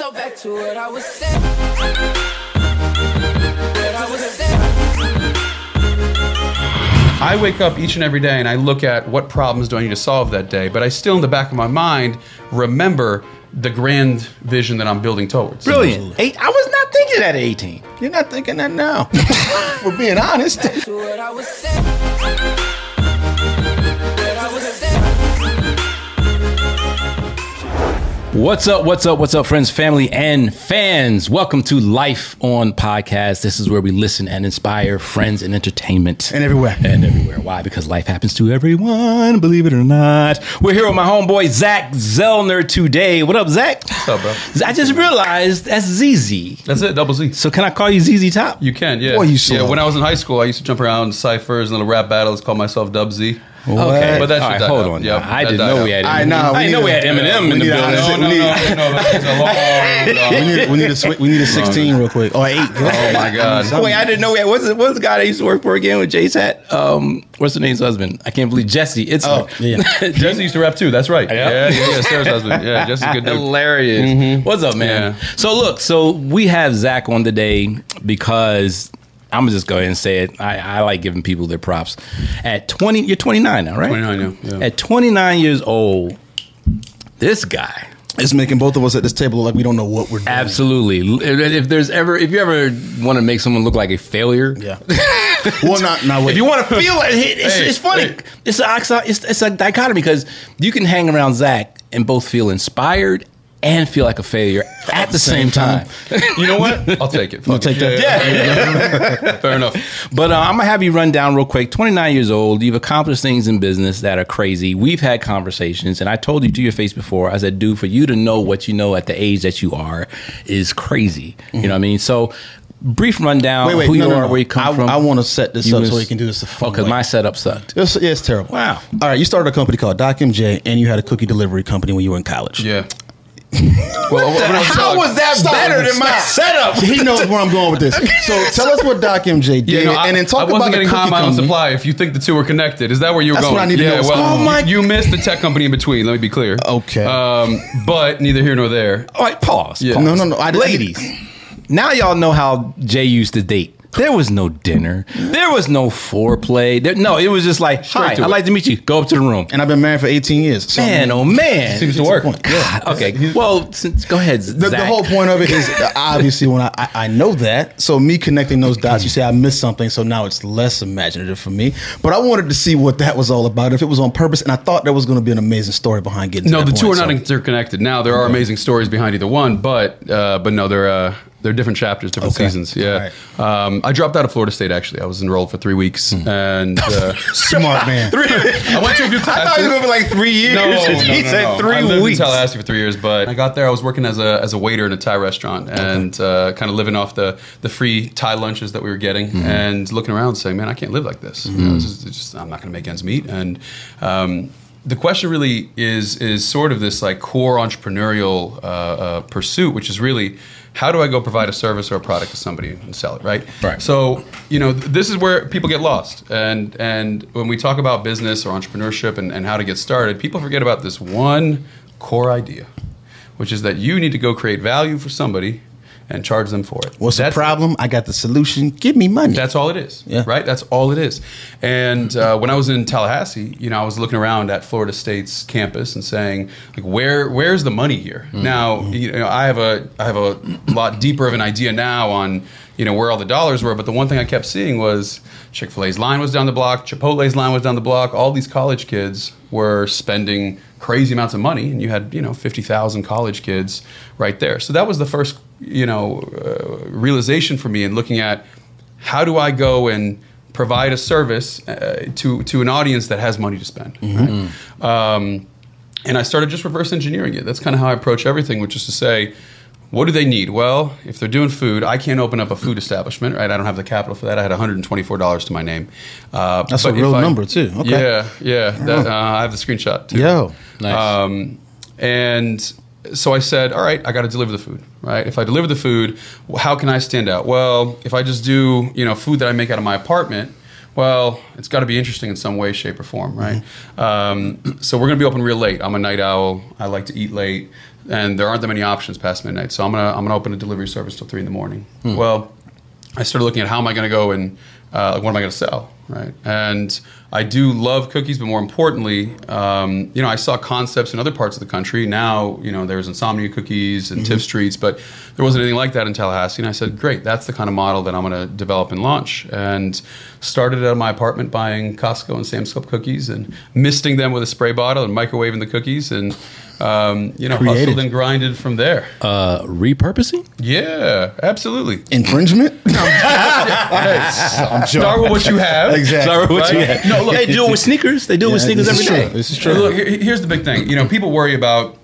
So back to what I was saying. What I was saying. I wake up each and every day and I look at what problems do I need to solve that day, but I still, in the back of my mind, remember the grand vision that I'm building towards. Brilliant. Eight. I was not thinking that at 18. You're not thinking that now. For being honest. What's up? What's up? What's up, friends, family, and fans? Welcome to Life on Podcast. This is where we listen and inspire friends and entertainment. And everywhere. And everywhere. Why? Because life happens to everyone, believe it or not. We're here with my homeboy, Zach Zelner, today. What up, Zach? What's up, bro? I just realized that's ZZ. That's it, double Z. So can I call you ZZ Top? You can, yeah. Boy, you yeah, when I was in high school, I used to jump around ciphers and little rap battles, call myself Dub Z. Okay, But that All shit right, died hold out. on. Yep, I didn't know out. we had. I know, I we didn't know we had Eminem in the building. No, no, We no, no, no. It's a long, We need, we need a swi- we need a 16 real quick or eight. Oh my god. Wait, I didn't know we had. What's the, what's the guy that used to work for again with Jay Sat? Um, what's the name's husband? I can't believe Jesse. It's Oh, yeah. Jesse used to rap too. That's right. Yeah? Yeah, yeah, yeah. Sarah's husband. Yeah, Jesse's good dude. Hilarious. What's up, man? Yeah. So look, so we have Zach on today because I'm gonna just go ahead and say it. I, I like giving people their props. At 20, you're 29 now, right? 29 now, yeah. At 29 years old, this guy. is making both of us at this table look like we don't know what we're doing. Absolutely. If if there's ever, if you ever want to make someone look like a failure, Yeah. well, not not wait. If you want to feel it, it's, Hey, it's funny. hey. It's a it's, it's a dichotomy because you can hang around Zach and both feel inspired and feel like a failure at the same, time. You know what? I'll take it. I'll take that. Yeah. Fair enough. But uh, I'm gonna have you run down real quick. 29 years old, you've accomplished things in business that are crazy. We've had conversations, and I told you to your face before. I said, "Dude, for you to know what you know at the age that you are is crazy." You know what I mean? So, brief rundown Wait, wait, who no, you no, are, no. where you come I, from. I want to set this You up was- so we can do this the fun Oh, because way. my setup sucked. It's, yeah, it's terrible. Wow. All right, you started a company called Doc MJ, and you had a cookie delivery company when you were in college. Yeah. Well, when I How young- was that Stop, better than my setup? He knows where I'm going with this. So tell us what Doc MJ did, Yeah, no, I, and then talk I about the cookie high on company. supply. If you think the two are connected, is that where you were That's going? what I need to know well. Oh my- you missed the tech company in between. Let me be clear. Okay. Um, but neither here nor there. All right, pause. Yeah. pause. No, no, no. I, Ladies, now y'all know how Jay used to date. There was no dinner. There was no foreplay. There, no, it was just like, hi, I'd it. like to meet you. Go up to the room. and I've been married for 18 years. So Man, oh man. Seems to work. God, okay. Well, since, go ahead, The, the whole point of it is obviously when I, I, I know that. So me connecting those dots, you say I missed something, so now it's less imaginative for me. But I wanted to see what that was all about, if it was on purpose, and I thought there was going to be an amazing story behind getting. No, to the two are point, not interconnected. Now there are amazing stories behind either one, but uh, but no, they're uh, they're different chapters, different Okay. seasons. Yeah. Um, I dropped out of Florida State actually. I was enrolled for three weeks, and uh, smart man. I went to a few classes. I thought going to be like three years. No, no, no, he no, said no. three I lived weeks. in Tallahassee for three years, but I got there. I was working as a as a waiter in a Thai restaurant and uh, kind of living off the the free Thai lunches that we were getting, Mm-hmm. and looking around, saying, "Man, I can't live like this. You know, this is just I'm not going to make ends meet." And um, the question really is is sort of this like core entrepreneurial uh, uh, pursuit, which is really how do I go provide a service or a product to somebody and sell it, right? Right. So you know th- this is where people get lost, and and when we talk about business or entrepreneurship and, and how to get started, people forget about this one core idea, which is that you need to go create value for somebody and charge them for it. What's That's- the problem? I got the solution. Give me money. that's all it is, Yeah. right? That's all it is. And uh, when I was in Tallahassee, you know, I was looking around at Florida State's campus and saying, like, where where's the money here? Now, you know, I have a I have a lot deeper of an idea now on you know where all the dollars were. But the one thing I kept seeing was Chick Fil A's line was down the block, Chipotle's line was down the block. All these college kids were spending crazy amounts of money, and you had you know fifty thousand college kids right there. So that was the first you know uh, realization for me in looking at how do I go and provide a service uh, to to an audience that has money to spend. Right? Um, and I started just reverse engineering it. That's kind of how I approach everything, which is to say, what do they need? Well, if they're doing food, I can't open up a food establishment, right? I don't have the capital for that. I had $124 to my name. Uh, That's a real I- number, too. Okay. Yeah, yeah. That, uh, I have the screenshot too. Yo. Nice. Um, and so I said, all right, I got to deliver the food, right? If I deliver the food, how can I stand out? Well, if I just do, you know, food that I make out of my apartment, well, it's got to be interesting in some way, shape, or form, right? Um, so we're going to be open real late. I'm a night owl. I like to eat late. And there aren't that many options past midnight. So I'm gonna I'm gonna open a delivery service till three in the morning. Well, I started looking at how am I to go and uh, what am I to sell, right? And I do love cookies, but more importantly, um, you know, I saw concepts in other parts of the country. Now, you know, there's insomnia cookies and Tiff's Treats, but there wasn't anything like that in Tallahassee. And I said, great, that's the kind of model that I'm going to develop and launch. And started out of my apartment buying Costco and Sam's Club cookies and misting them with a spray bottle and microwaving the cookies and. Um, you know, Creative. hustled and grinded from there. Uh, repurposing? Yeah, absolutely. Infringement? I'm Start with what you have. Exactly. Sorry, what Right? you had. No, look- they do it with sneakers. They do it with sneakers this every is day. true. This is true. look, here- here's the big thing. You know, people worry about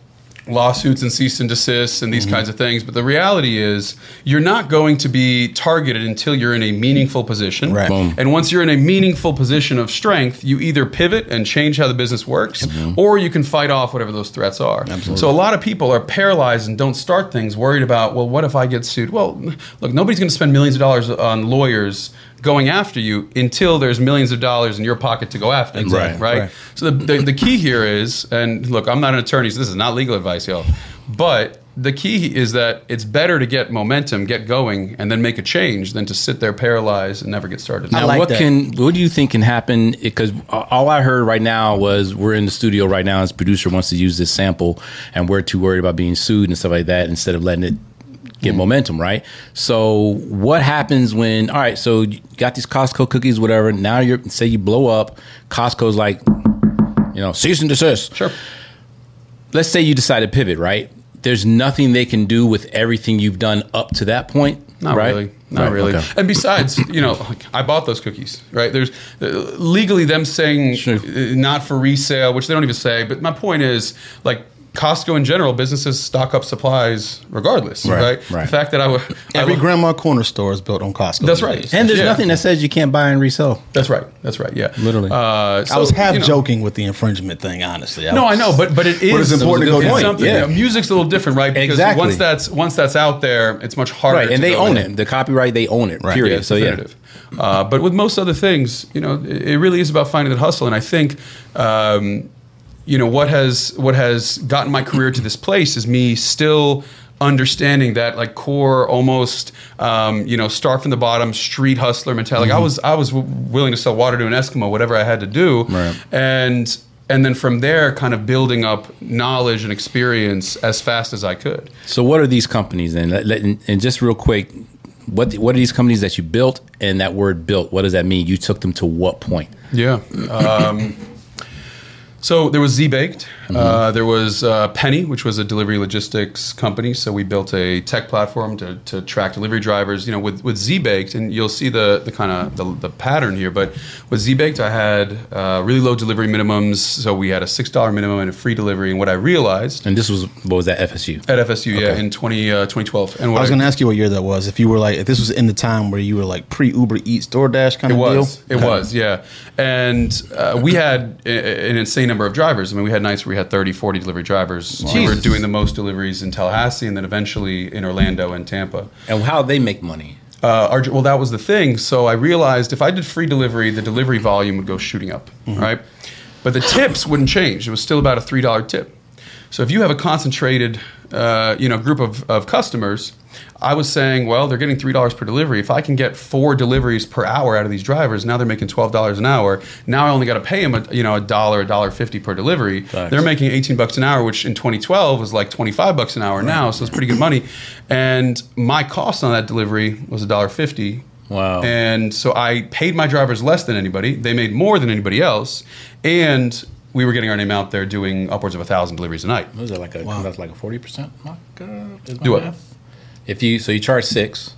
lawsuits and cease and desists and these Mm-hmm. kinds of things, but the reality is you're not going to be targeted until you're in a meaningful position. Right. Boom. And once you're in a meaningful position of strength, you either pivot and change how the business works, Mm-hmm. or you can fight off whatever those threats are. Absolutely. So a lot of people are paralyzed and don't start things worried about, well, what if I get sued? Well, look, nobody's going to spend millions of dollars on lawyers going after you until there's millions of dollars in your pocket to go after. Exactly. Right. Right. So the, the, the key here is, and look, I'm not an attorney, so this is not legal advice, y'all. But the key is that it's better to get momentum, get going, and then make a change than to sit there paralyzed and never get started. I Now, like what that. can what do you think can happen? Because all I heard right now was we're in the studio right now. His producer wants to use this sample, and we're too worried about being sued and stuff like that instead of letting it get Hmm. momentum, right? So what happens when? All right, so you got these Costco cookies, whatever. Now you're say you blow up. Costco's like, you know, cease and desist. Sure. Let's say you decide to pivot, right? There's nothing they can do with everything you've done up to that point. Not right? really. Not Right, really. okay. And besides, you know, like, I bought those cookies, right? There's uh, legally them saying Sure. not for resale, which they don't even say. But my point is, like, Costco in general, businesses stock up supplies regardless, Right, right? right. The fact that I would. Every I, grandma corner store is built on Costco. That's right. days. And there's Yeah. nothing that says you can't buy and resell. That's right. That's right. Yeah. Literally. Uh, so, I was half you know- joking with the infringement thing, honestly. No, I know, but but it is But it's important to go it's point. something. Yeah. you know, music's a little different, right? Because Exactly. once that's once that's out there, it's much harder. Right, and to they go own in. it. The copyright, they own it. Right. Period. Yeah, it's so yeah. Uh, but with most other things, you know, it, it really is about finding that hustle. And I think, um, you know, what has what has gotten my career to this place is me still understanding that like core almost um, you know start from the bottom street hustler mentality like i was i was w- willing to sell water to an eskimo whatever i had to do Right. and and then from there kind of building up knowledge and experience as fast as i could So what are these companies then? Let- let- And and just real quick, what what are these companies that you built? And that word "built," what does that mean? You took them to what point? Yeah. Um, so there was Z Baked. Uh, there was uh, Penny, which was a delivery logistics company. So we built a tech platform to, to track delivery drivers. You know, with, with Z Baked, and you'll see the the kind of the, the pattern here. But with Z Baked, I had uh, really low delivery minimums. So we had a six dollar minimum and a free delivery. And what I realized And this was what was that FSU? at FSU, yeah, in 20, uh, 2012, and what I was going to ask you what year that was. If you were like, if this was in the time where you were like pre Uber Eats, DoorDash kind It of was. deal. It was. It was. Yeah. And uh, we had an insane number of drivers. I mean, we had nights where we had 30, 40 delivery drivers. We were doing the most deliveries in Tallahassee and then eventually in Orlando and Tampa. And how they make money? Uh, our, well, that was the thing. So I realized if I did free delivery, the delivery volume would go shooting up, right? But the tips wouldn't change. It was still about a three dollar tip. So if you have a concentrated, uh, you know, group of, of customers, I was saying, well, they're getting three dollars per delivery. If I can get four deliveries per hour out of these drivers, now they're making twelve dollars an hour. Now I only got to pay them, a, you know, a dollar, a dollar fifty per delivery. Facts. They're making eighteen bucks an hour, which in 2012 was like twenty five bucks an hour now, so it's pretty good money. And my cost on that delivery was a dollar fifty. Wow. And so I paid my drivers less than anybody. They made more than anybody else, and we were getting our name out there doing upwards of a thousand deliveries a night. Was that like a wow. that's like a forty percent? Do what? If you so you charge six.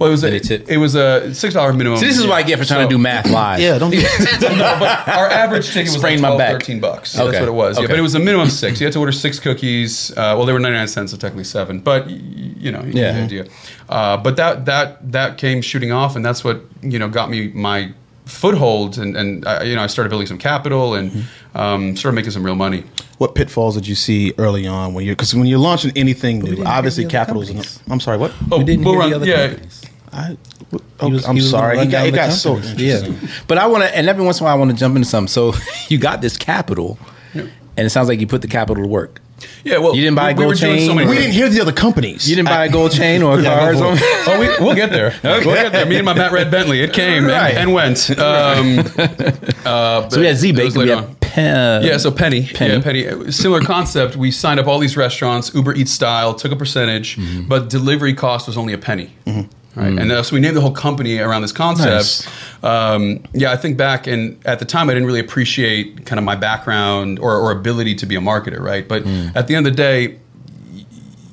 Well, it was Did a, it tip? it was a six dollar minimum. So this is what I get for trying So- to do math live. Yeah, don't do no, but our average ticket was like Sprained my 12, 13 bucks. Okay. That's what it was. Yeah, Okay. but it was a minimum of six. You had to order six cookies. Uh, well, they were 99 cents, so technically seven. But, you know, you Yeah. get the idea. Uh, but that, that, that came shooting off, and that's what, you know, got me my foothold. And, and I, you know, I started building some capital and Mm-hmm. um, started making some real money. What pitfalls did you see early on when you're because when you're launching anything new, obviously hear the capital is. I'm sorry, what? Oh, We didn't we'll hear run- the other yeah. companies. I, okay, was, I'm sorry. gonna got, run it got so interesting. Yeah, but I want to, and every once in a while, I want to jump into something. So you got this capital, and it sounds like you put the capital to work. Yeah, well, You didn't buy a we, we gold doing chain So We didn't hear the other companies. You didn't buy a gold chain or a Yeah, car or go for it. something? Oh, we, we'll get there. We'll get there. Me and my matte Red Bentley. It came Right. and, and went. Um, uh, So we had Z it Bake. We later had on. Pen. Yeah, so Penny. Penny. Yeah, Penny. Similar concept. We signed up all these restaurants, Uber Eats style, took a percentage, Mm-hmm. but delivery cost was only a penny. Right, and uh, so we named the whole company around this concept. Nice. Um, yeah, I think back and at the time I didn't really appreciate kind of my background or, or ability to be a marketer, right? But Mm. at the end of the day,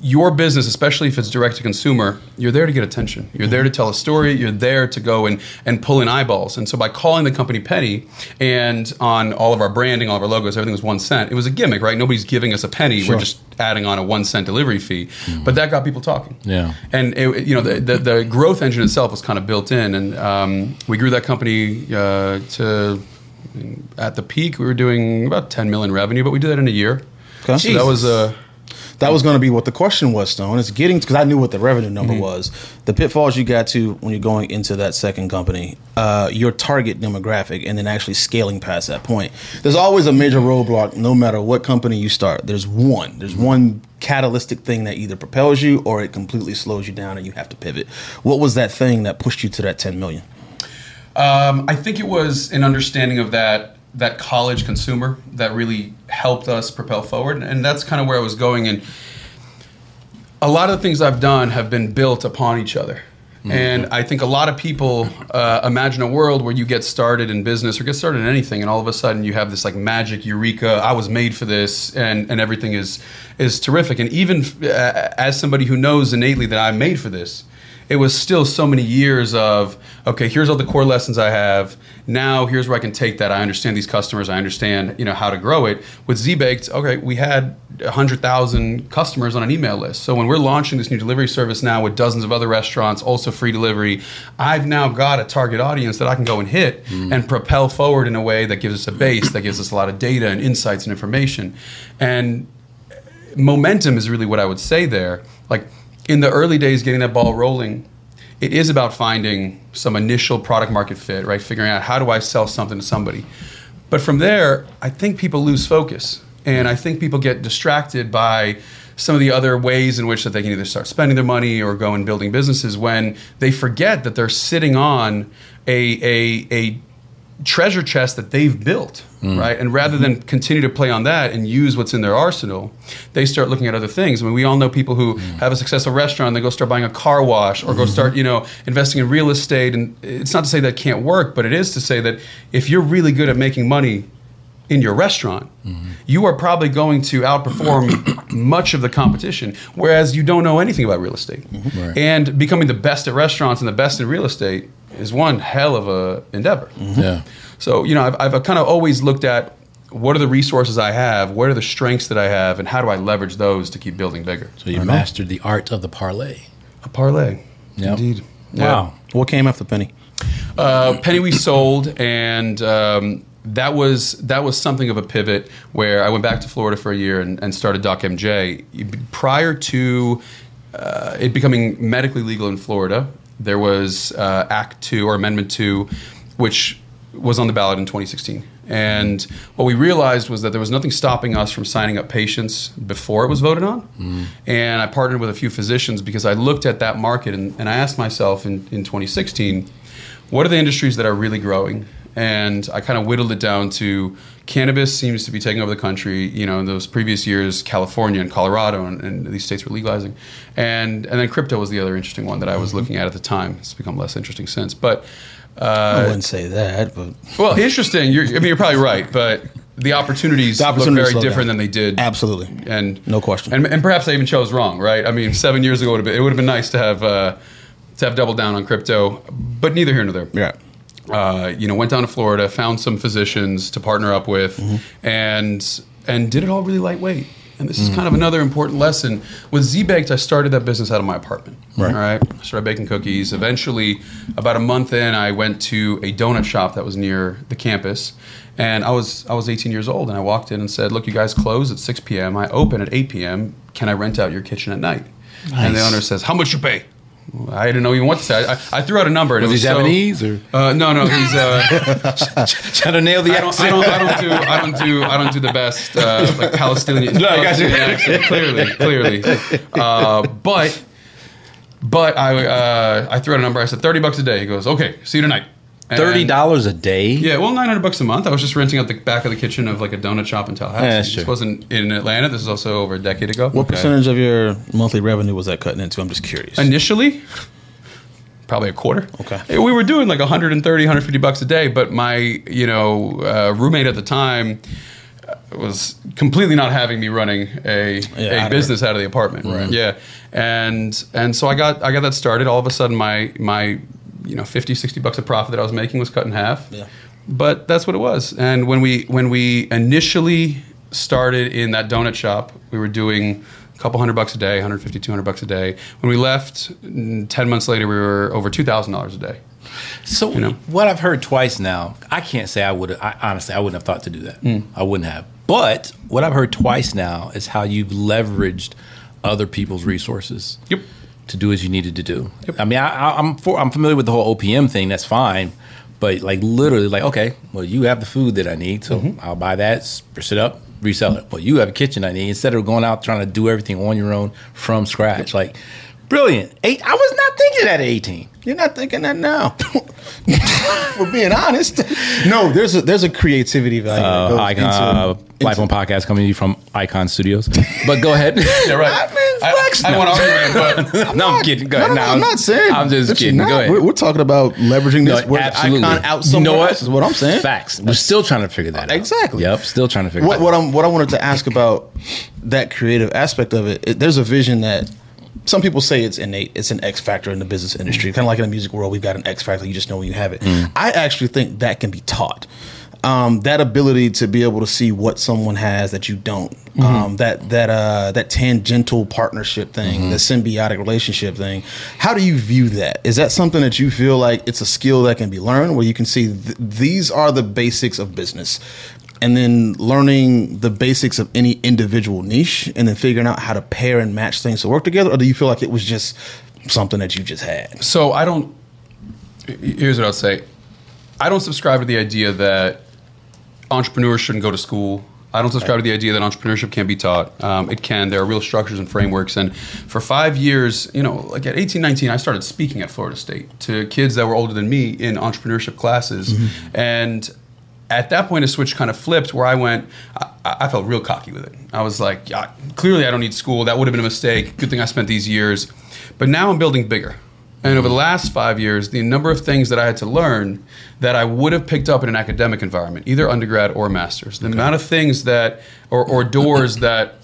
your business, especially if it's direct to consumer, you're there to get attention. You're there to tell a story. You're there to go and, and pull in eyeballs. And so by calling the company penny and on all of our branding, all of our logos, everything was one cent. It was a gimmick, right? Nobody's giving us a penny. Sure. We're just adding on a one cent delivery fee. But that got people talking. Yeah. And it, you know the, the the growth engine itself was kind of built in, and um, we grew that company uh, to at the peak we were doing about 10 million revenue, but we did that in a year. Okay. So that was uh, That was going to be what the question was, Stone. It's getting because I knew what the revenue number was. The pitfalls you got to when you're going into that second company, uh, your target demographic, and then actually scaling past that point. There's always a major roadblock, no matter what company you start. There's one. There's one catalytic thing that either propels you or it completely slows you down, and you have to pivot. What was that thing that pushed you to that 10 million? Um, I think it was an understanding of that that college consumer that really helped us propel forward, and that's kind of where I was going. And a lot of the things I've done have been built upon each other. And I think a lot of people uh, imagine a world where you get started in business or get started in anything, and all of a sudden you have this like magic eureka. I was made for this, and and everything is is terrific. And even uh, as somebody who knows innately that I'm made for this, it was still so many years of okay here's all the core lessons i have. Now here's where i can take that. I understand these customers. I understand you know how to grow it. With z-baked okay we had 100000 customers on an email list. So when we're launching this new delivery service now with dozens of other restaurants also free delivery i've now got a target audience that i can go and hit mm. and propel forward in a way that gives us a base that gives us a lot of data and insights and information. And momentum is really what I would say there. Like in the early days, getting that ball rolling, it is about finding some initial product market fit, right? Figuring out how do I sell something to somebody. But from there, I think people lose focus. And I think people get distracted by some of the other ways in which that they can either start spending their money or go and building businesses when they forget that they're sitting on a, a, a treasure chest that they've built, mm. right? And rather than mm-hmm. continue to play on that and use what's in their arsenal, they start looking at other things. I mean, we all know people who mm. have a successful restaurant, they go start buying a car wash or go mm-hmm. start, you know, investing in real estate. And it's not to say that can't work, but it is to say that if you're really good at making money in your restaurant, mm-hmm. you are probably going to outperform much of the competition, whereas you don't know anything about real estate. Right. And becoming the best at restaurants and the best in real estate is one hell of a endeavor. Yeah. So, you know, I've, I've kind of always looked at what are the resources I have, what are the strengths that I have, and how do I leverage those to keep building bigger? So you mastered the art of the parlay. A parlay. Yep. Indeed. Wow. What came after Penny? Uh, Penny we sold, and um, that was that was something of a pivot where I went back to Florida for a year and, and started Doc MJ. Prior to uh, it becoming medically legal in Florida, there was uh, Act Two or Amendment Two, which was on the ballot in 2016. And what we realized was that there was nothing stopping us from signing up patients before it was voted on. And I partnered with a few physicians because I looked at that market and, and I asked myself in, in 2016, what are the industries that are really growing? And I kind of whittled it down to cannabis seems to be taking over the country. You know, in those previous years, California and Colorado and, and these states were legalizing, and and then crypto was the other interesting one that I was looking at at the time. It's become less interesting since, but I uh, wouldn't say that, but well, interesting. You're, I mean, you're probably right, but the opportunities, The opportunities look very different down. than they did. absolutely. And No question. And, and perhaps I even chose wrong, right? I mean, seven years ago would have been, it would have been nice to have uh, to have doubled down on crypto, but neither here nor there. Yeah. Uh, you know, went down to Florida, found some physicians to partner up with, and and did it all really lightweight. And this is kind of another important lesson. With Z Baked, I started that business out of my apartment. Right. All right. I started baking cookies. Eventually, about a month in, I went to a donut shop that was near the campus. And I was I was 18 years old, and I walked in and said, "Look, you guys close at 6 p.m. I open at 8 p.m. Can I rent out your kitchen at night?" And the owner says, "How much you pay?" I didn't know even what to say. I, I threw out a number. Was it he so- Japanese or Uh, no, no, he's. Uh, trying to nail the I don't, I don't, I don't do, I don't do, I don't do the best uh, like Palestinian, No, I got you. Accent. Clearly, clearly. Uh, but, but I, uh, I threw out a number. I said thirty bucks a day. He goes, okay, see you tonight. And- Thirty dollars a day. Yeah, well, nine hundred bucks a month. I was just renting out the back of the kitchen of like a donut shop in Tallahassee. Yeah, that's This true. wasn't in Atlanta. This is also over a decade ago. What percentage of your monthly revenue was that cutting into? I'm just curious. Initially, probably a quarter. Okay. We were doing like 130, 150 bucks a day, but my, you know, uh, roommate at the time uh, was completely not having me running a, Yeah, out a of business out of the apartment. Right. Yeah. And and so I got I got that started. All of a sudden my my you know 50 60 bucks of profit that I was making was cut in half. Yeah. But that's what it was. And when we when we initially started in that donut shop, we were doing a couple hundred bucks a day, 150 200 bucks a day. When we left mm, 10 months later, we were over $2,000 a day. So know? what I've heard twice now, I can't say I would. I, honestly, I wouldn't have thought to do that. Hmm. I wouldn't have. But what I've heard twice now is how you've leveraged other people's resources. Yep. To do as you needed to do. I mean, I, I, I'm for, I'm familiar with the whole OPM thing. That's fine. But like literally, like okay, well, you have the food that I need, so Mm-hmm. I'll buy that, spruce it up, resell it. Well, you have a kitchen I need. Instead of going out trying to do everything on your own from scratch, like brilliant. Eight. I was not thinking that at 18. You're not thinking that now. We're being honest. No, there's a there's a creativity value. uh, into- uh, Life on Podcast coming to you from Icon Studios. But go ahead. Yeah, right. I mean, flex I, I now. want to argue, but no, I'm kidding. Go No, ahead. no, no, Now, I'm not saying. I'm just kidding. Go ahead. We're, we're talking about leveraging this. No, where the absolutely. icon out you know what? else is what I'm saying. Facts. We're still trying to figure that out. Exactly. Yep. Still trying to figure What, that what out. I'm what I wanted to ask about that creative aspect of it, it. There's a vision that some people say it's innate. It's an X factor in the business industry, mm. kind of like in the music world. We've got an X factor. You just know when you have it. Mm. I actually think that can be taught. Um, that ability to be able to see what someone has that you don't. Um, that that uh, that tangential partnership thing, the symbiotic relationship thing. How do you view that? Is that something that you feel like it's a skill that can be learned, where you can see th- these are the basics of business, and then learning the basics of any individual niche, and then figuring out how to pair and match things to work together, or do you feel like it was just something that you just had? So I don't. Here's what I'll say. I don't subscribe to the idea that entrepreneurs shouldn't go to school. I don't subscribe to the idea that entrepreneurship can't be taught. Um, it can. There are real structures and frameworks. And for five years, you know, like at 18, 19, I started speaking at Florida State to kids that were older than me in entrepreneurship classes. And at that point, a switch kind of flipped where I went, I, I felt real cocky with it. I was like, yeah, clearly I don't need school. That would have been a mistake. Good thing I spent these years. But now I'm building bigger. And over the last five years, the number of things that I had to learn that I would have picked up in an academic environment, either undergrad or master's, the amount of things that, or, or doors that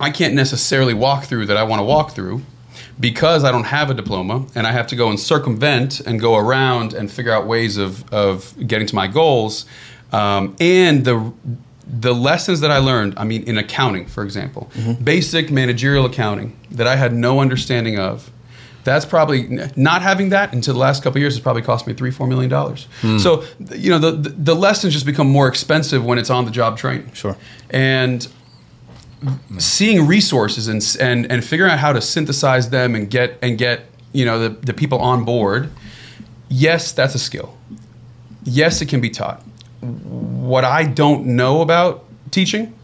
I can't necessarily walk through that I want to walk through because I don't have a diploma and I have to go and circumvent and go around and figure out ways of, of getting to my goals. Um, and the the lessons that I learned, I mean, in accounting, for example, basic managerial accounting that I had no understanding of. That's probably not having that until the last couple of years has probably cost me three, four million dollars. Hmm. So, you know, the, the the lessons just become more expensive when it's on the job training. Sure. And seeing resources and, and and figuring out how to synthesize them and get and get you know the, the people on board yes that's a skill yes it can be taught what i don't know about teaching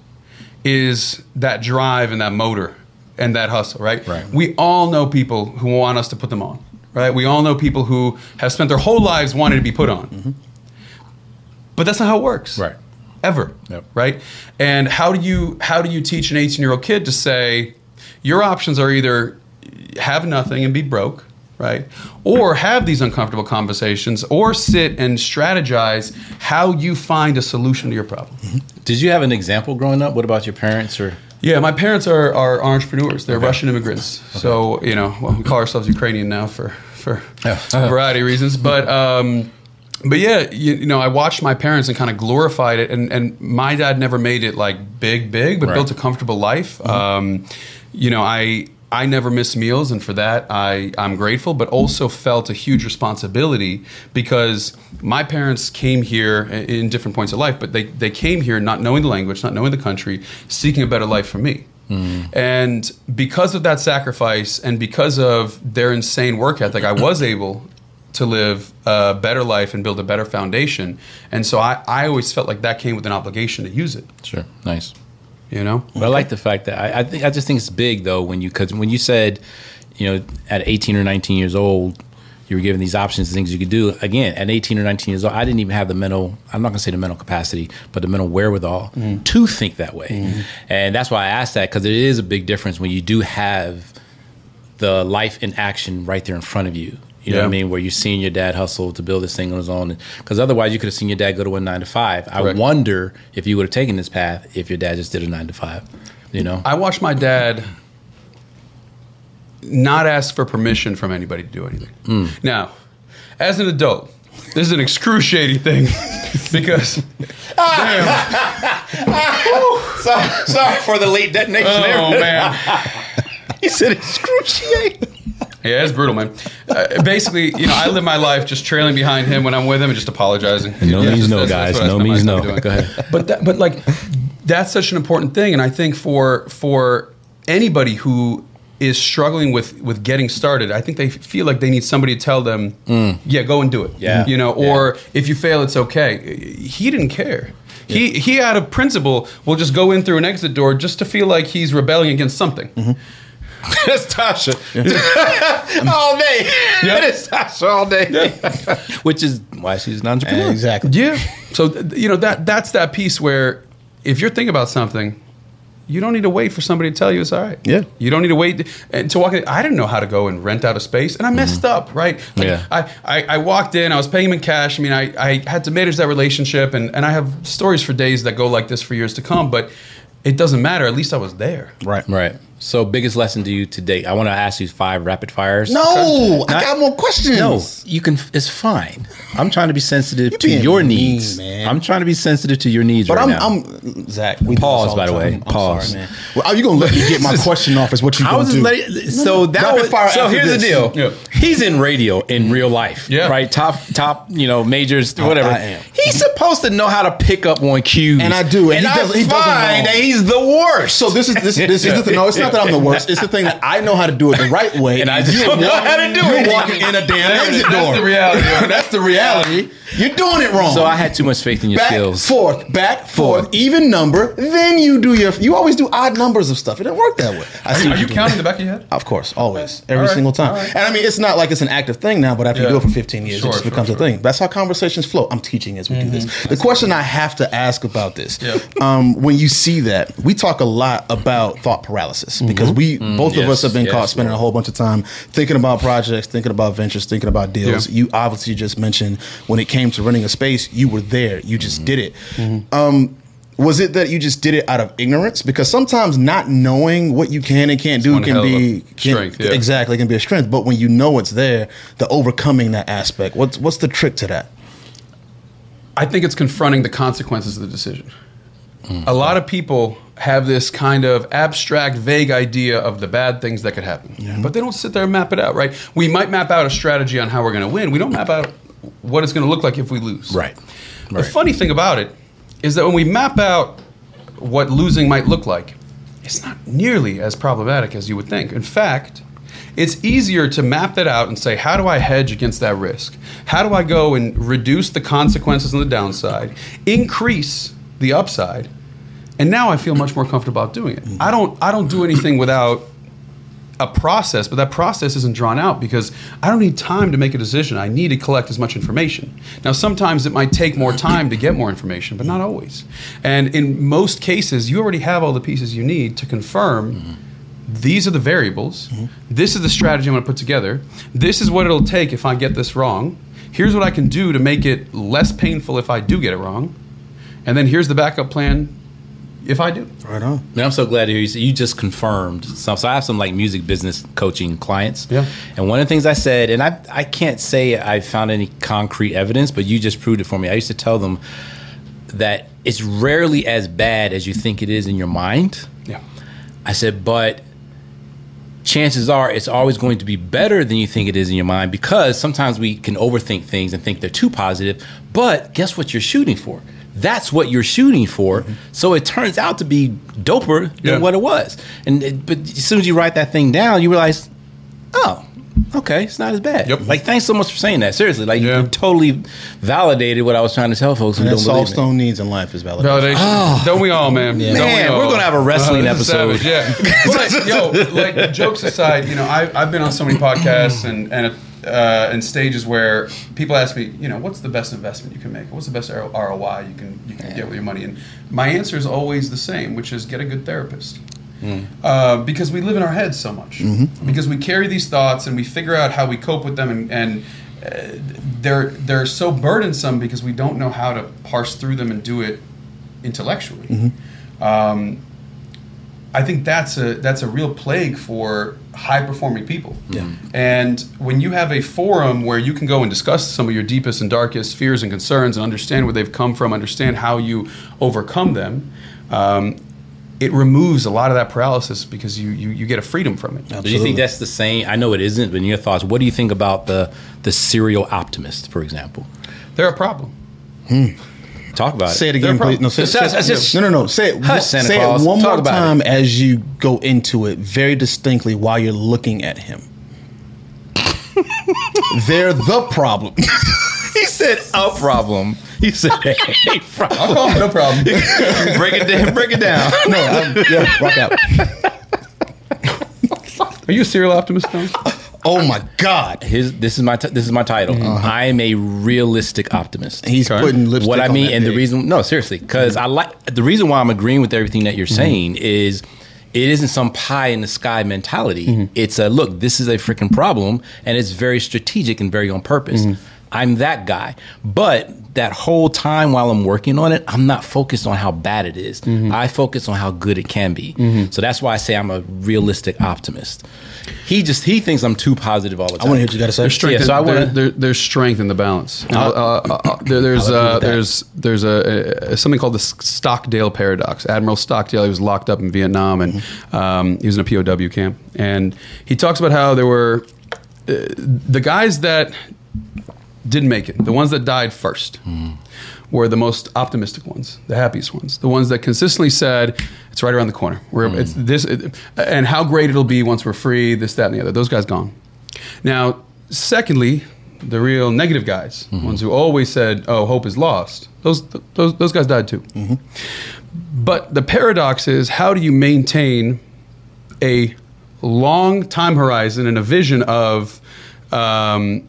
is that drive and that motor and that hustle right Right. we all know people who want us to put them on right we all know people who have spent their whole lives wanting to be put on mm-hmm. but that's not how it works Right. ever Yep. right and how do you how do you teach an 18 year old kid to say your options are either have nothing and be broke right or have these uncomfortable conversations or sit and strategize how you find a solution to your problem mm-hmm. Did you have an example growing up? What about your parents or? Yeah my parents are, are entrepreneurs. They're russian immigrants. So you know well, we call ourselves ukrainian now for for a variety of reasons. But um but yeah, you, you know, I watched my parents and kind of glorified it, and, and my dad never made it like big, big, but Right. built a comfortable life. Um, you know, I I never missed meals, and for that I I'm grateful, but also felt a huge responsibility because my parents came here in different points of life, but they they came here not knowing the language, not knowing the country, seeking a better life for me. Hmm. And because of that sacrifice and because of their insane work ethic, I was able to live a better life and build a better foundation. And so I, I always felt like that came with an obligation to use it, Sure, nice. You know? But I like the fact that I, I think I just think it's big though when you because when you said, you know, at 18 or 19 years old, you were given these options and things you could do. Again, at 18 or 19 years old, I didn't even have the mental. I'm not gonna say the mental capacity, but the mental wherewithal mm. to think that way. Mm-hmm. And that's why I asked that because it is a big difference when you do have the life in action right there in front of you. You know what I mean? Where you're seeing your dad hustle to build this thing on his own. Because otherwise, you could have seen your dad go to a nine to five. I wonder if you would have taken this path if your dad just did a nine to five. You know? I watched my dad not ask for permission from anybody to do anything. Hmm. Now, as an adult, this is an excruciating thing because sorry, sorry for the late detonation. oh man, He said excruciating. Yeah, it's brutal, man. Uh, basically, you know, I live my life just trailing behind him when I'm with him and just apologizing. No Yeah, means that's- no, that's- guys. that's No means no. Go ahead. But that, but like that's such an important thing, and I think for for anybody who is struggling with with getting started, I think they feel like they need somebody to tell them, yeah, go and do it. Yeah. you know, Yeah. or if you fail, it's okay. He didn't care. He he out of principle will just go in through an exit door just to feel like he's rebelling against something. That's Tasha all day. Yeah. That is Tasha all day. Which is why she's an entrepreneur. Eh, exactly. Yeah. So you know that that's that piece where if you're thinking about something, you don't need to wait for somebody to tell you it's all right. Yeah. You don't need to wait to, and to walk in. I didn't know how to go and rent out a space, and I mm-hmm. messed up. Right. Like, Yeah. I, I I walked in. I was paying him in cash. I mean, I I had to manage that relationship, and and I have stories for days that go like this for years to come. But it doesn't matter. At least I was there. Right. Right. So, biggest lesson to you today? I want to ask you five rapid fires. No, I got more questions. No, you can. It's fine. I'm trying to be sensitive to being your mean, needs. man. I'm trying to be sensitive to your needs But right I'm, now. I'm Zach. We do Pause, by the time. way. I'm Pause. sorry, man. Well, are you gonna let me get my question off? Is what you I gonna was do? letting. So that Rapid was. fire So after here's the deal. Yeah. He's in radio in real life. Yeah. Right. Top top. You know majors. Whatever. I am. He's supposed to know how to pick up on cues. And I do, and And, he I does- he doesn't find know. that he's the worst. So this is this is this is the thing. No, it's not that I'm the worst. It's the thing that I know how to do it the right way, And I just you're don't know how to do it. you're walking in a damn exit That's the reality. That's the reality. You're doing it wrong. So I had too much faith in your back skills. forth, back forth, Forth. even number. Then you do your. You always do odd numbers of stuff. It doesn't work that way. I see Are what you counting the back of your head? Of course, always, every All right, single time. all right. And I mean, it's not like it's an active thing now, but after you do it for 15 years, Sure, it just sure, becomes sure. a thing. That's how conversations flow. I'm teaching as we do this. Mm-hmm. The question I have to ask about this, Yeah. um, when you see that, we talk a lot about thought paralysis mm-hmm. because we mm-hmm. both of us have been yes, caught spending a whole bunch of time thinking about projects, thinking about ventures, thinking about deals. Yeah. You obviously just mentioned when it came to running a space, you were there, you just did it. Mm-hmm. Um, was it that you just did it out of ignorance? Because sometimes not knowing what you can and can't do can hell of a be can- strength, yeah. exactly it can be a strength. But when you know it's there, the overcoming that aspect, what's what's the trick to that? I think it's confronting the consequences of the decision. A lot of people have this kind of abstract, vague idea of the bad things that could happen, but they don't sit there and map it out, right? We might map out a strategy on how we're going to win. We don't map out what it's going to look like if we lose. Right. The funny thing about it is that when we map out what losing might look like, it's not nearly as problematic as you would think. In fact, it's easier to map that out and say, how do I hedge against that risk? How do I go and reduce the consequences on the downside, increase the upside? And now I feel much more comfortable about doing it. Mm-hmm. I don't I don't do anything without a process, but that process isn't drawn out because I don't need time to make a decision. I need to collect as much information. Now, sometimes it might take more time to get more information, but not always. And in most cases, you already have all the pieces you need to confirm these are the variables. This is the strategy I'm going to put together. This is what it'll take if I get this wrong. Here's what I can do to make it less painful if I do get it wrong. And then here's the backup plan if I do. Right on. Man, I'm so glad to hear you. You just confirmed some. So I have some like music business coaching clients. Yeah. And one of the things I said, and I I can't say I found any concrete evidence, but you just proved it for me. I used to tell them that it's rarely as bad as you think it is in your mind. Yeah. I said, but chances are it's always going to be better than you think it is in your mind because sometimes we can overthink things and think they're too positive. But guess what you're shooting for? That's what you're shooting for. So it turns out to be doper than Yeah. what it was. And it, but as soon as you write that thing down, you realize, oh, okay, it's not as bad. Yep. Like, thanks so much for saying that. Seriously, like Yeah. you totally validated what I was trying to tell folks And don't that's all me. Stone needs in life is validation. Validation. Ah. Don't we all, man? Don't we Man, all? we're gonna have a wrestling this is episode. savage, Yeah. but, yo, like jokes aside, you know, I, I've been on so many podcasts and and uh, and stages where people ask me, you know, what's the best investment you can make? What's the best ROI you can you can get with your money? And my answer is always the same, which is get a good therapist. Uh, because we live in our heads so much. Because we carry these thoughts and we figure out how we cope with them, and, and uh, they're they're so burdensome because we don't know how to parse through them and do it intellectually. Um, I think that's a that's a real plague for high performing people. Yeah. And when you have a forum where you can go and discuss some of your deepest and darkest fears and concerns and understand where they've come from, understand how you overcome them, um, it removes a lot of that paralysis because you you, you get a freedom from it. Do you think that's the same? I know it isn't, but in your thoughts, what do you think about the the serial optimist, for example? They're a problem. Talk about Say it Say it. again, They're please. No, say, Just- say- just- just- no, no, no. Say it. Hush, Santa say Claus. it one Talk more about time as you go into it, very distinctly, while you're looking at him. They're the problem. He said a problem. He said a problem. Oh, no problem. break it down. Break it down. no, I'm, yeah, rock out. Are you a serial optimist, Tom? Oh my God, His, this is my t- this is my title. Mm-hmm. Uh-huh. I am a realistic optimist. he's Okay. putting lipstick. what I on mean, that and the reason, no, seriously, because I like the reason why I'm agreeing with everything that you're mm-hmm. saying is it isn't some pie in the sky mentality. Mm-hmm. It's a look, this is a freaking problem, and it's very strategic and very on purpose. I'm that guy, but that whole time while I'm working on it, I'm not focused on how bad it is. I focus on how good it can be. So that's why I say I'm a realistic optimist. He just he thinks I'm too positive all the time. I want to hear what you got to say. There's strength. Yeah, so in, there- wanna- there- there's strength in the balance. And uh, uh, uh, there- there's uh, there's there's a, a something called the Stockdale paradox. Admiral Stockdale he was locked up in Vietnam and um, he was in a POW camp. And he talks about how there were uh, the guys that didn't make it, the ones that died first, were the most optimistic ones, the happiest ones, the ones that consistently said, "It's right around the corner. We're hmm. it's this, it, and how great it'll be once we're free. This, that, and the other." Those guys gone. Now, secondly, the real negative guys, hmm. ones who always said, "Oh, hope is lost." Those those those guys died too. Mm-hmm. But the paradox is, how do you maintain a long time horizon and a vision of um,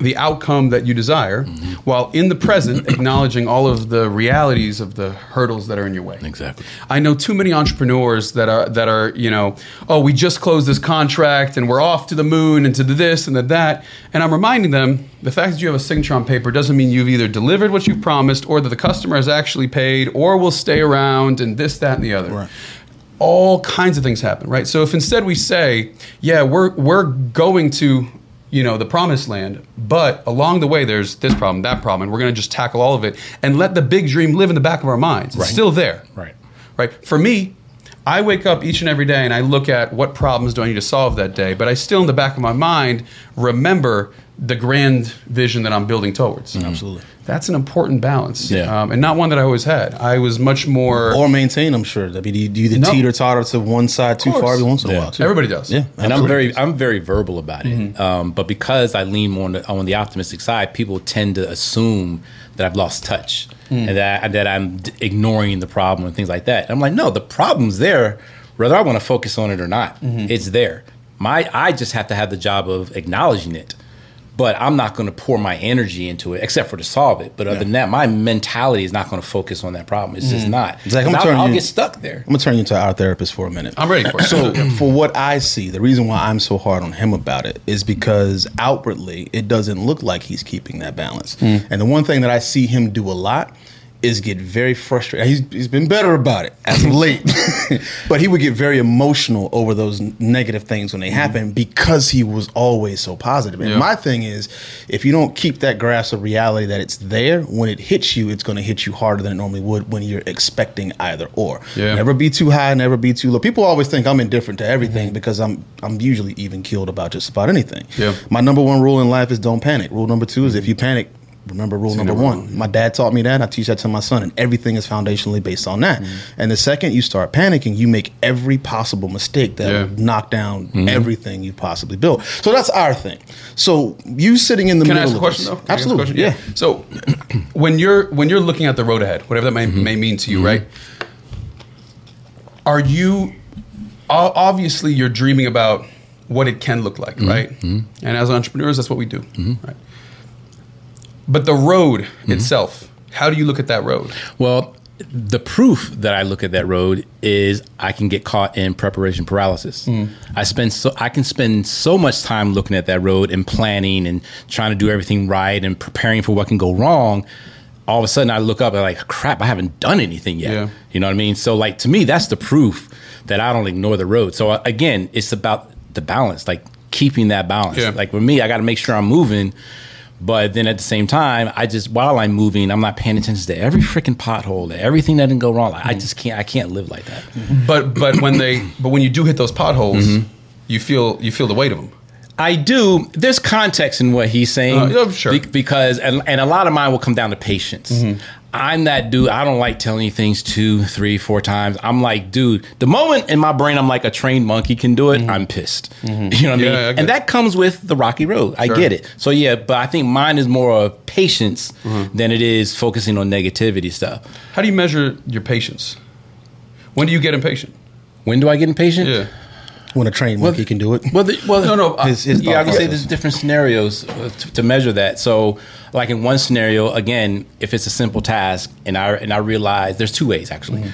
the outcome that you desire, mm-hmm. while in the present acknowledging all of the realities of the hurdles that are in your way. Exactly. I know too many entrepreneurs that are that are you know, oh, we just closed this contract and we're off to the moon and to the this and to that, and I'm reminding them the fact that you have a signature on paper doesn't mean you've either delivered what you promised or that the customer has actually paid or will stay around and this, that, and the other Right. all kinds of things happen, right? So if instead we say, yeah, we're we're going to you know the promised land, but along the way there's this problem, that problem, and we're going to just tackle all of it and let the big dream live in the back of our minds. It's still there, Right. Right. For me, I wake up each and every day and I look at what problems do I need to solve that day, but I still in the back of my mind remember the grand vision that I'm building towards. Mm-hmm. Absolutely. That's an important balance, Yeah. um, and not one that I always had. I was much more. Or maintain, I'm sure. I mean, do you, do you No. teeter totter to one side too far every once in a Yeah. while? Too. Everybody does. Yeah, and I'm absolutely. very I'm very verbal about it. Um, but because I lean more on the, on the optimistic side, people tend to assume that I've lost touch and that that I'm d- ignoring the problem and things like that. I'm like, no, the problem's there, whether I want to focus on it or not. It's there. My I just have to have the job of acknowledging it. But I'm not going to pour my energy into it, except for to solve it. But other than that, my mentality is not going to focus on that problem. It's just mm. not. Zach, I'm 'Cause I'll, turning I'll you- get stuck there. I'm gonna turn you into our therapist for a minute. I'm ready for it. So, for what I see, the reason why I'm so hard on him about it is because outwardly it doesn't look like he's keeping that balance. Hmm. And the one thing that I see him do a lot is get very frustrated. He's, he's been better about it as of late, but he would get very emotional over those negative things when they mm-hmm. happen because he was always so positive. And Yeah. my thing is, if you don't keep that grasp of reality that it's there, when it hits you, it's going to hit you harder than it normally would when you're expecting either or. Yeah. Never be too high, never be too low. People always think I'm indifferent to everything mm-hmm. because I'm I'm usually even keeled about just about anything. Yeah. My number one rule in life is don't panic. Rule number two is if mm-hmm. you panic, remember rule number one. My dad taught me that. I teach that to my son, and everything is foundationally based on that. Mm-hmm. And the second you start panicking, you make every possible mistake that Yeah. will knock down mm-hmm. everything you possibly built. So that's our thing. So you sitting in the Can middle of question this- though? Can I ask a question? absolutely, question? yeah. So when you're when you're looking at the road ahead, whatever that may, mm-hmm. may mean to you, right? Are you obviously you're dreaming about what it can look like, right? And as entrepreneurs, that's what we do, right? But the road itself, how do you look at that road? Well, the proof that I look at that road is I can get caught in preparation paralysis. I spend so I can spend so much time looking at that road and planning and trying to do everything right and preparing for what can go wrong. All of a sudden, I look up and like, crap, I haven't done anything yet. Yeah. You know what I mean? So, like to me, that's the proof that I don't ignore the road. So uh, again, it's about the balance, like keeping that balance. Yeah. Like for me, I got to make sure I'm moving. But then at the same time, I just while I'm moving, I'm not paying attention to every freaking pothole, to everything that didn't go wrong. Like, I just can't. I can't live like that. But but when they but when you do hit those potholes, you feel you feel the weight of them. I do. There's context in what he's saying. Uh, sure. Be- because and, and a lot of mine will come down to patience. I'm that dude. I don't like telling you things two, three, four times. I'm like, dude. The moment in my brain I'm like a trained monkey can do it, mm-hmm. I'm pissed. Mm-hmm. You know what I mean? I and that comes with the rocky road. I Sure. get it. So yeah, but I think mine is more of patience mm-hmm. than it is focusing on negativity stuff. How do you measure your patience? When do you get impatient? When do I get impatient? Yeah. When a trained monkey can do it. Well, the, well, No, no, His- his yeah, I would say there's different scenarios uh, to, to measure that. So, like in one scenario, again, if it's a simple task, and I and I realize there's two ways actually.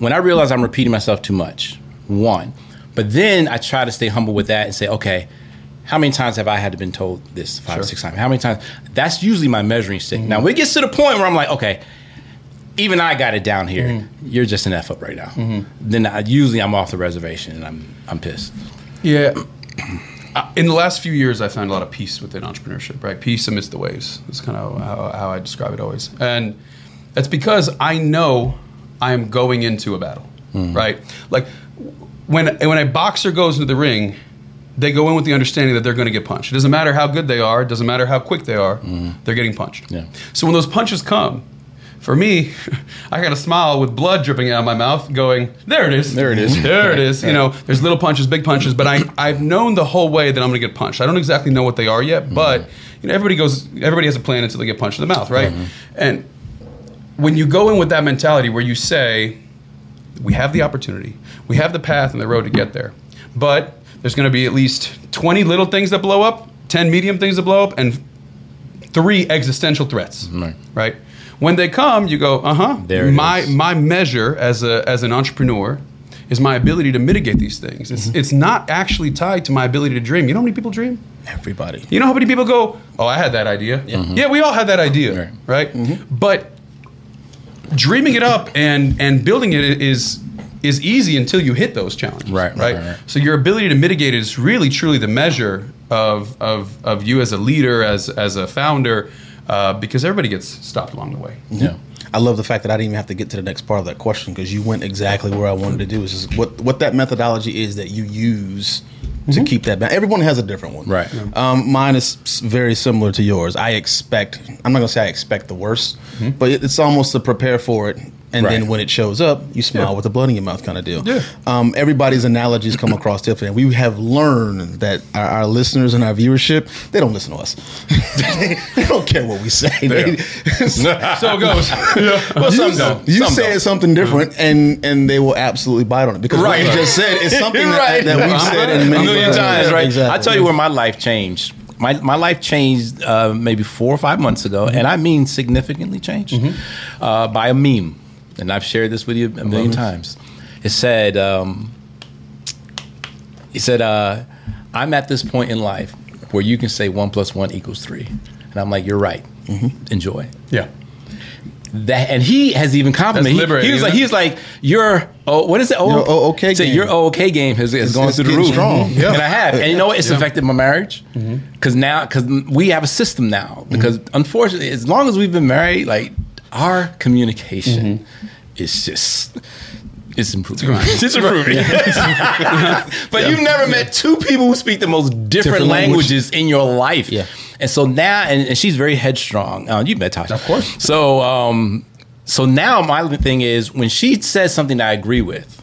When I realize I'm repeating myself too much, one, but then I try to stay humble with that and say, okay, how many times have I had to been told this five or six times? How many times? That's usually my measuring stick. Now, when it gets to the point where I'm like, okay, even I got it down here. Mm-hmm. You're just an f up right now. Mm-hmm. Then I, usually I'm off the reservation and I'm I'm pissed. Yeah. Uh, In the last few years, I found a lot of peace within entrepreneurship, right? Peace amidst the waves. That's kind of how, how I describe it always. And that's because I know I am going into a battle, mm-hmm. right? Like when, when a boxer goes into the ring, they go in with the understanding that they're going to get punched. It doesn't matter how good they are, it doesn't matter how quick they are, they're getting punched. Yeah. So when those punches come, for me, I got a smile with blood dripping out of my mouth, going, "There it is, There it is. there it is." You know, there's little punches, big punches, but I I've known the whole way that I'm going to get punched. I don't exactly know what they are yet, but mm-hmm. you know, everybody goes, everybody has a plan until they get punched in the mouth, right? Mm-hmm. And when you go in with that mentality, where you say, "We have the opportunity, we have the path and the road to get there," but there's going to be at least 20 little things that blow up, 10 medium things that blow up, and three existential threats. Right. Right. When they come, you go, uh huh. There my is. my measure as a as an entrepreneur is my ability to mitigate these things. It's Mm-hmm. it's not actually tied to my ability to dream. You know how many people dream? Everybody. You know how many people go, oh, I had that idea. Yeah, we all had that idea, Right. right? Mm-hmm. But dreaming it up and and building it is is easy until you hit those challenges, Right, right? right, right, right. So your ability to mitigate it is really truly the measure of of of you as a leader, as as a founder, uh, because everybody gets stopped along the way. Yeah. I love the fact that I didn't even have to get to the next part of that question because you went exactly where I wanted to do. Is just what what that methodology is that you use to keep that balance. Everyone has a different one, Right. Um, mine is very similar to yours. I expect. I'm not gonna say I expect the worst, but it's almost to prepare for it. And then when it shows up, you smile Yeah. with the blood in your mouth, kind of deal. Yeah. Um, everybody's analogies come across different. We have learned that our, our listeners and our viewership, they don't listen to us. they don't care what we say. They- So it goes. Well, some you, don't. You Some say don't. something different, and and they will absolutely bite on it because Right. what you just said is something Right. that, that we've said in many a million times, right? Exactly. I tell you where my life changed. My my life changed uh, maybe four or five months ago, and I mean significantly changed uh, by a meme, and I've shared this with you a million times. It said, um, "It said uh, I'm at this point in life where you can say one plus one equals three, and I'm like, you're right. Enjoy." Yeah. that and he has even complimented. He, he was like, isn't he was like, your oh, what is it? Oh, Your okay Say game. your oh, okay game has, has gone through the roof, strong. and I have, and you know what? It's Yeah. affected my marriage because now because we have a system now because unfortunately, as long as we've been married, like our communication is just. It's improving. It's improving. but you've never met two people who speak the most different, Different language. languages in your life. Yeah. And so now, and, and she's very headstrong. Uh, you met Tasha, Of course. So, um, so now my thing is when she says something that I agree with,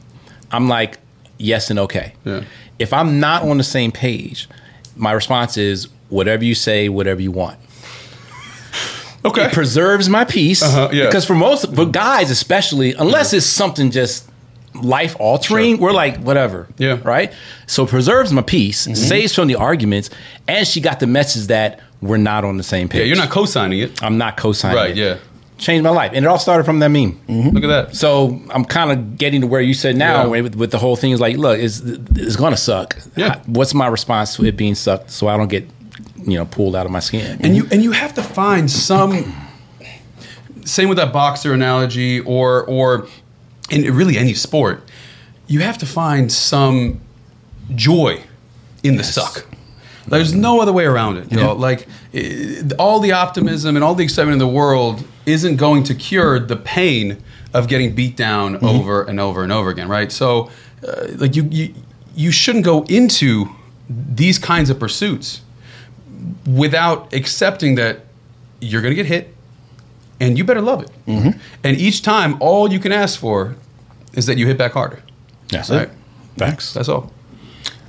I'm like, yes and okay. Yeah. If I'm not on the same page, my response is whatever you say, whatever you want. Okay. It preserves my peace Uh-huh, yeah. because for most, for guys especially, unless it's something just life altering, Sure. we're like whatever. Yeah. Mm-hmm. Right. So preserves my peace, saves from the arguments, and she got the message that we're not on the same page. yeah, you're not co-signing it. I'm not co-signing. Right, it. yeah. Changed my life, and it all started from that meme. Look at that. So I'm kind of getting to where you said now Yeah. with, with the whole thing is like, look, it's it's gonna suck. Yeah. What's my response to it being sucked so I don't get you know pulled out of my skin? and you and you have to find some same with that boxer analogy or or in really any sport you have to find some joy in the suck. There's no other way around it you know like eh, all the optimism and all the excitement in the world isn't going to cure the pain of getting beat down over and over and over again right? So uh, like you, you you shouldn't go into these kinds of pursuits without accepting that you're going to get hit and you better love it. Mm-hmm. And each time, all you can ask for is that you hit back harder. That's Right. Thanks. That's all.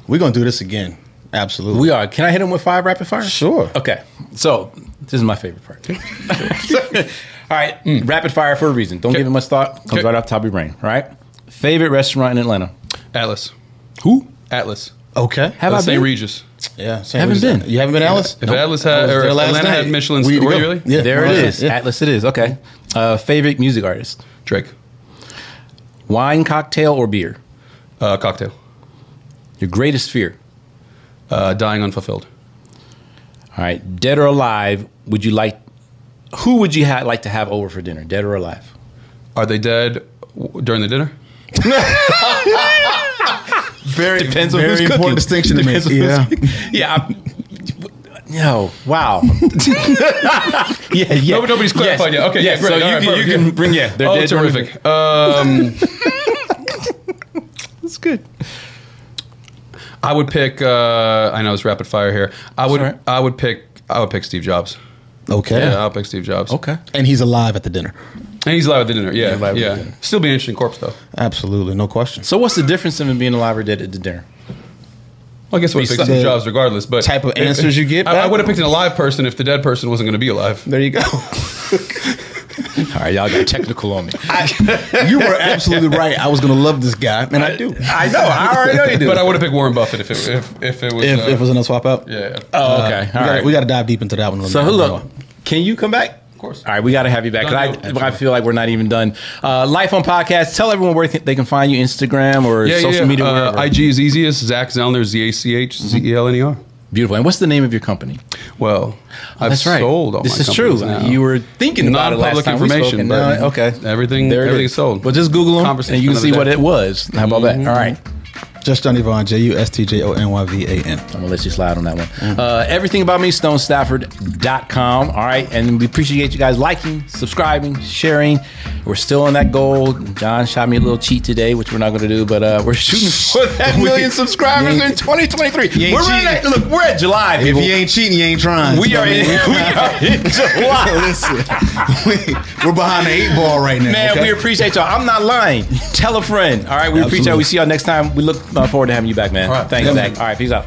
We're gonna do this again. Absolutely. We are. Can I hit him with five rapid fire? Sure. Okay. So this is my favorite part. all right. Mm. Rapid fire for a reason. Don't Okay. give it much thought. Comes Okay. right off the top of your brain. All right. Favorite restaurant in Atlanta? Atlas. Who? Atlas. Okay. Have I St. been? Regis. Yeah. Same Haven't reason. been. You haven't been, Alice? If Nope. Atlas I had, or there Atlanta night. had Michelin, We were you really? Yeah. There it Yeah. Yeah. Atlas it is. Okay. Uh, favorite music artist? Drake. Wine, cocktail, or beer? Uh, cocktail. Your greatest fear? Uh, dying unfulfilled. All right. Dead or alive, would you like, who would you ha- like to have over for dinner? Dead or alive? Are they dead w- during the dinner? Very, Depends on very who's important cooking. distinction to make. Depends on Yeah. Yeah. I'm- Yo, wow. yeah, yeah. No, nobody's clarified yet. Okay, yeah, so great. you, All right, can, you perfect, can bring, yeah, they're oh, dead terrific. Um, That's good. I would pick. Uh, I know it's rapid fire here. I would. Sorry. I would pick. I would pick Steve Jobs. Okay. Yeah, I'll pick Steve Jobs. Okay. And he's alive at the dinner. And he's alive at the dinner. Yeah, alive at the yeah. dinner. Still be an interesting corpse though. Absolutely. No question. So what's the difference in being alive or dead at the dinner? Well, I guess I would have picked Steve The Jobs regardless. But type of answers you get I, I back? would have picked an alive person if the dead person wasn't going to be alive. There you go. All right, y'all got technical on me. you were absolutely right. I was going to love this guy, and I do. I know. I already know you do. But I would have picked Warren Buffett if it if, if it was. If, uh, if it was in a swap out. yeah, yeah. oh, okay. we All gotta, right. we got to dive deep into that one. So look, can you come back? Of course. All right, we got to have you back. Done deal. I, I feel like we're not even done. Uh, Life on podcast. Tell everyone where they can find you: Instagram or yeah, social yeah, yeah. media. Uh. IG is easiest. Zach Zelner, Z A C H Z E L N E R. Beautiful. And what's the name of your company? Well, I've That's right. sold all this my is true. now. You were thinking about it last Non-public time we spoke, information, and but now- okay, everything- There it everything's is. sold. Well, just Google them and you can see what it was. How about that? All right. Just Johnny Vaughn, J U S T J O N Y V A N. I'm gonna let you slide on that one. Uh, everything about me, stonestafford.com. All right. And we appreciate you guys liking, subscribing, sharing. We're still on that goal. John shot me a little cheat today, which we're not gonna do, but uh, we're shooting for that million subscribers in 2023. We're at, look, we're at July, If people. you ain't cheating, you ain't trying. we So, are I in, we are in July. Listen, we, we're behind the eight ball right now. Man, okay? we appreciate y'all. I'm not lying. Tell a friend. All right, we appreciate Absolutely. y'all. We see y'all next time. We look uh, forward to having you back, man. All right. Thanks, Yeah, Zach. man. All right, peace out.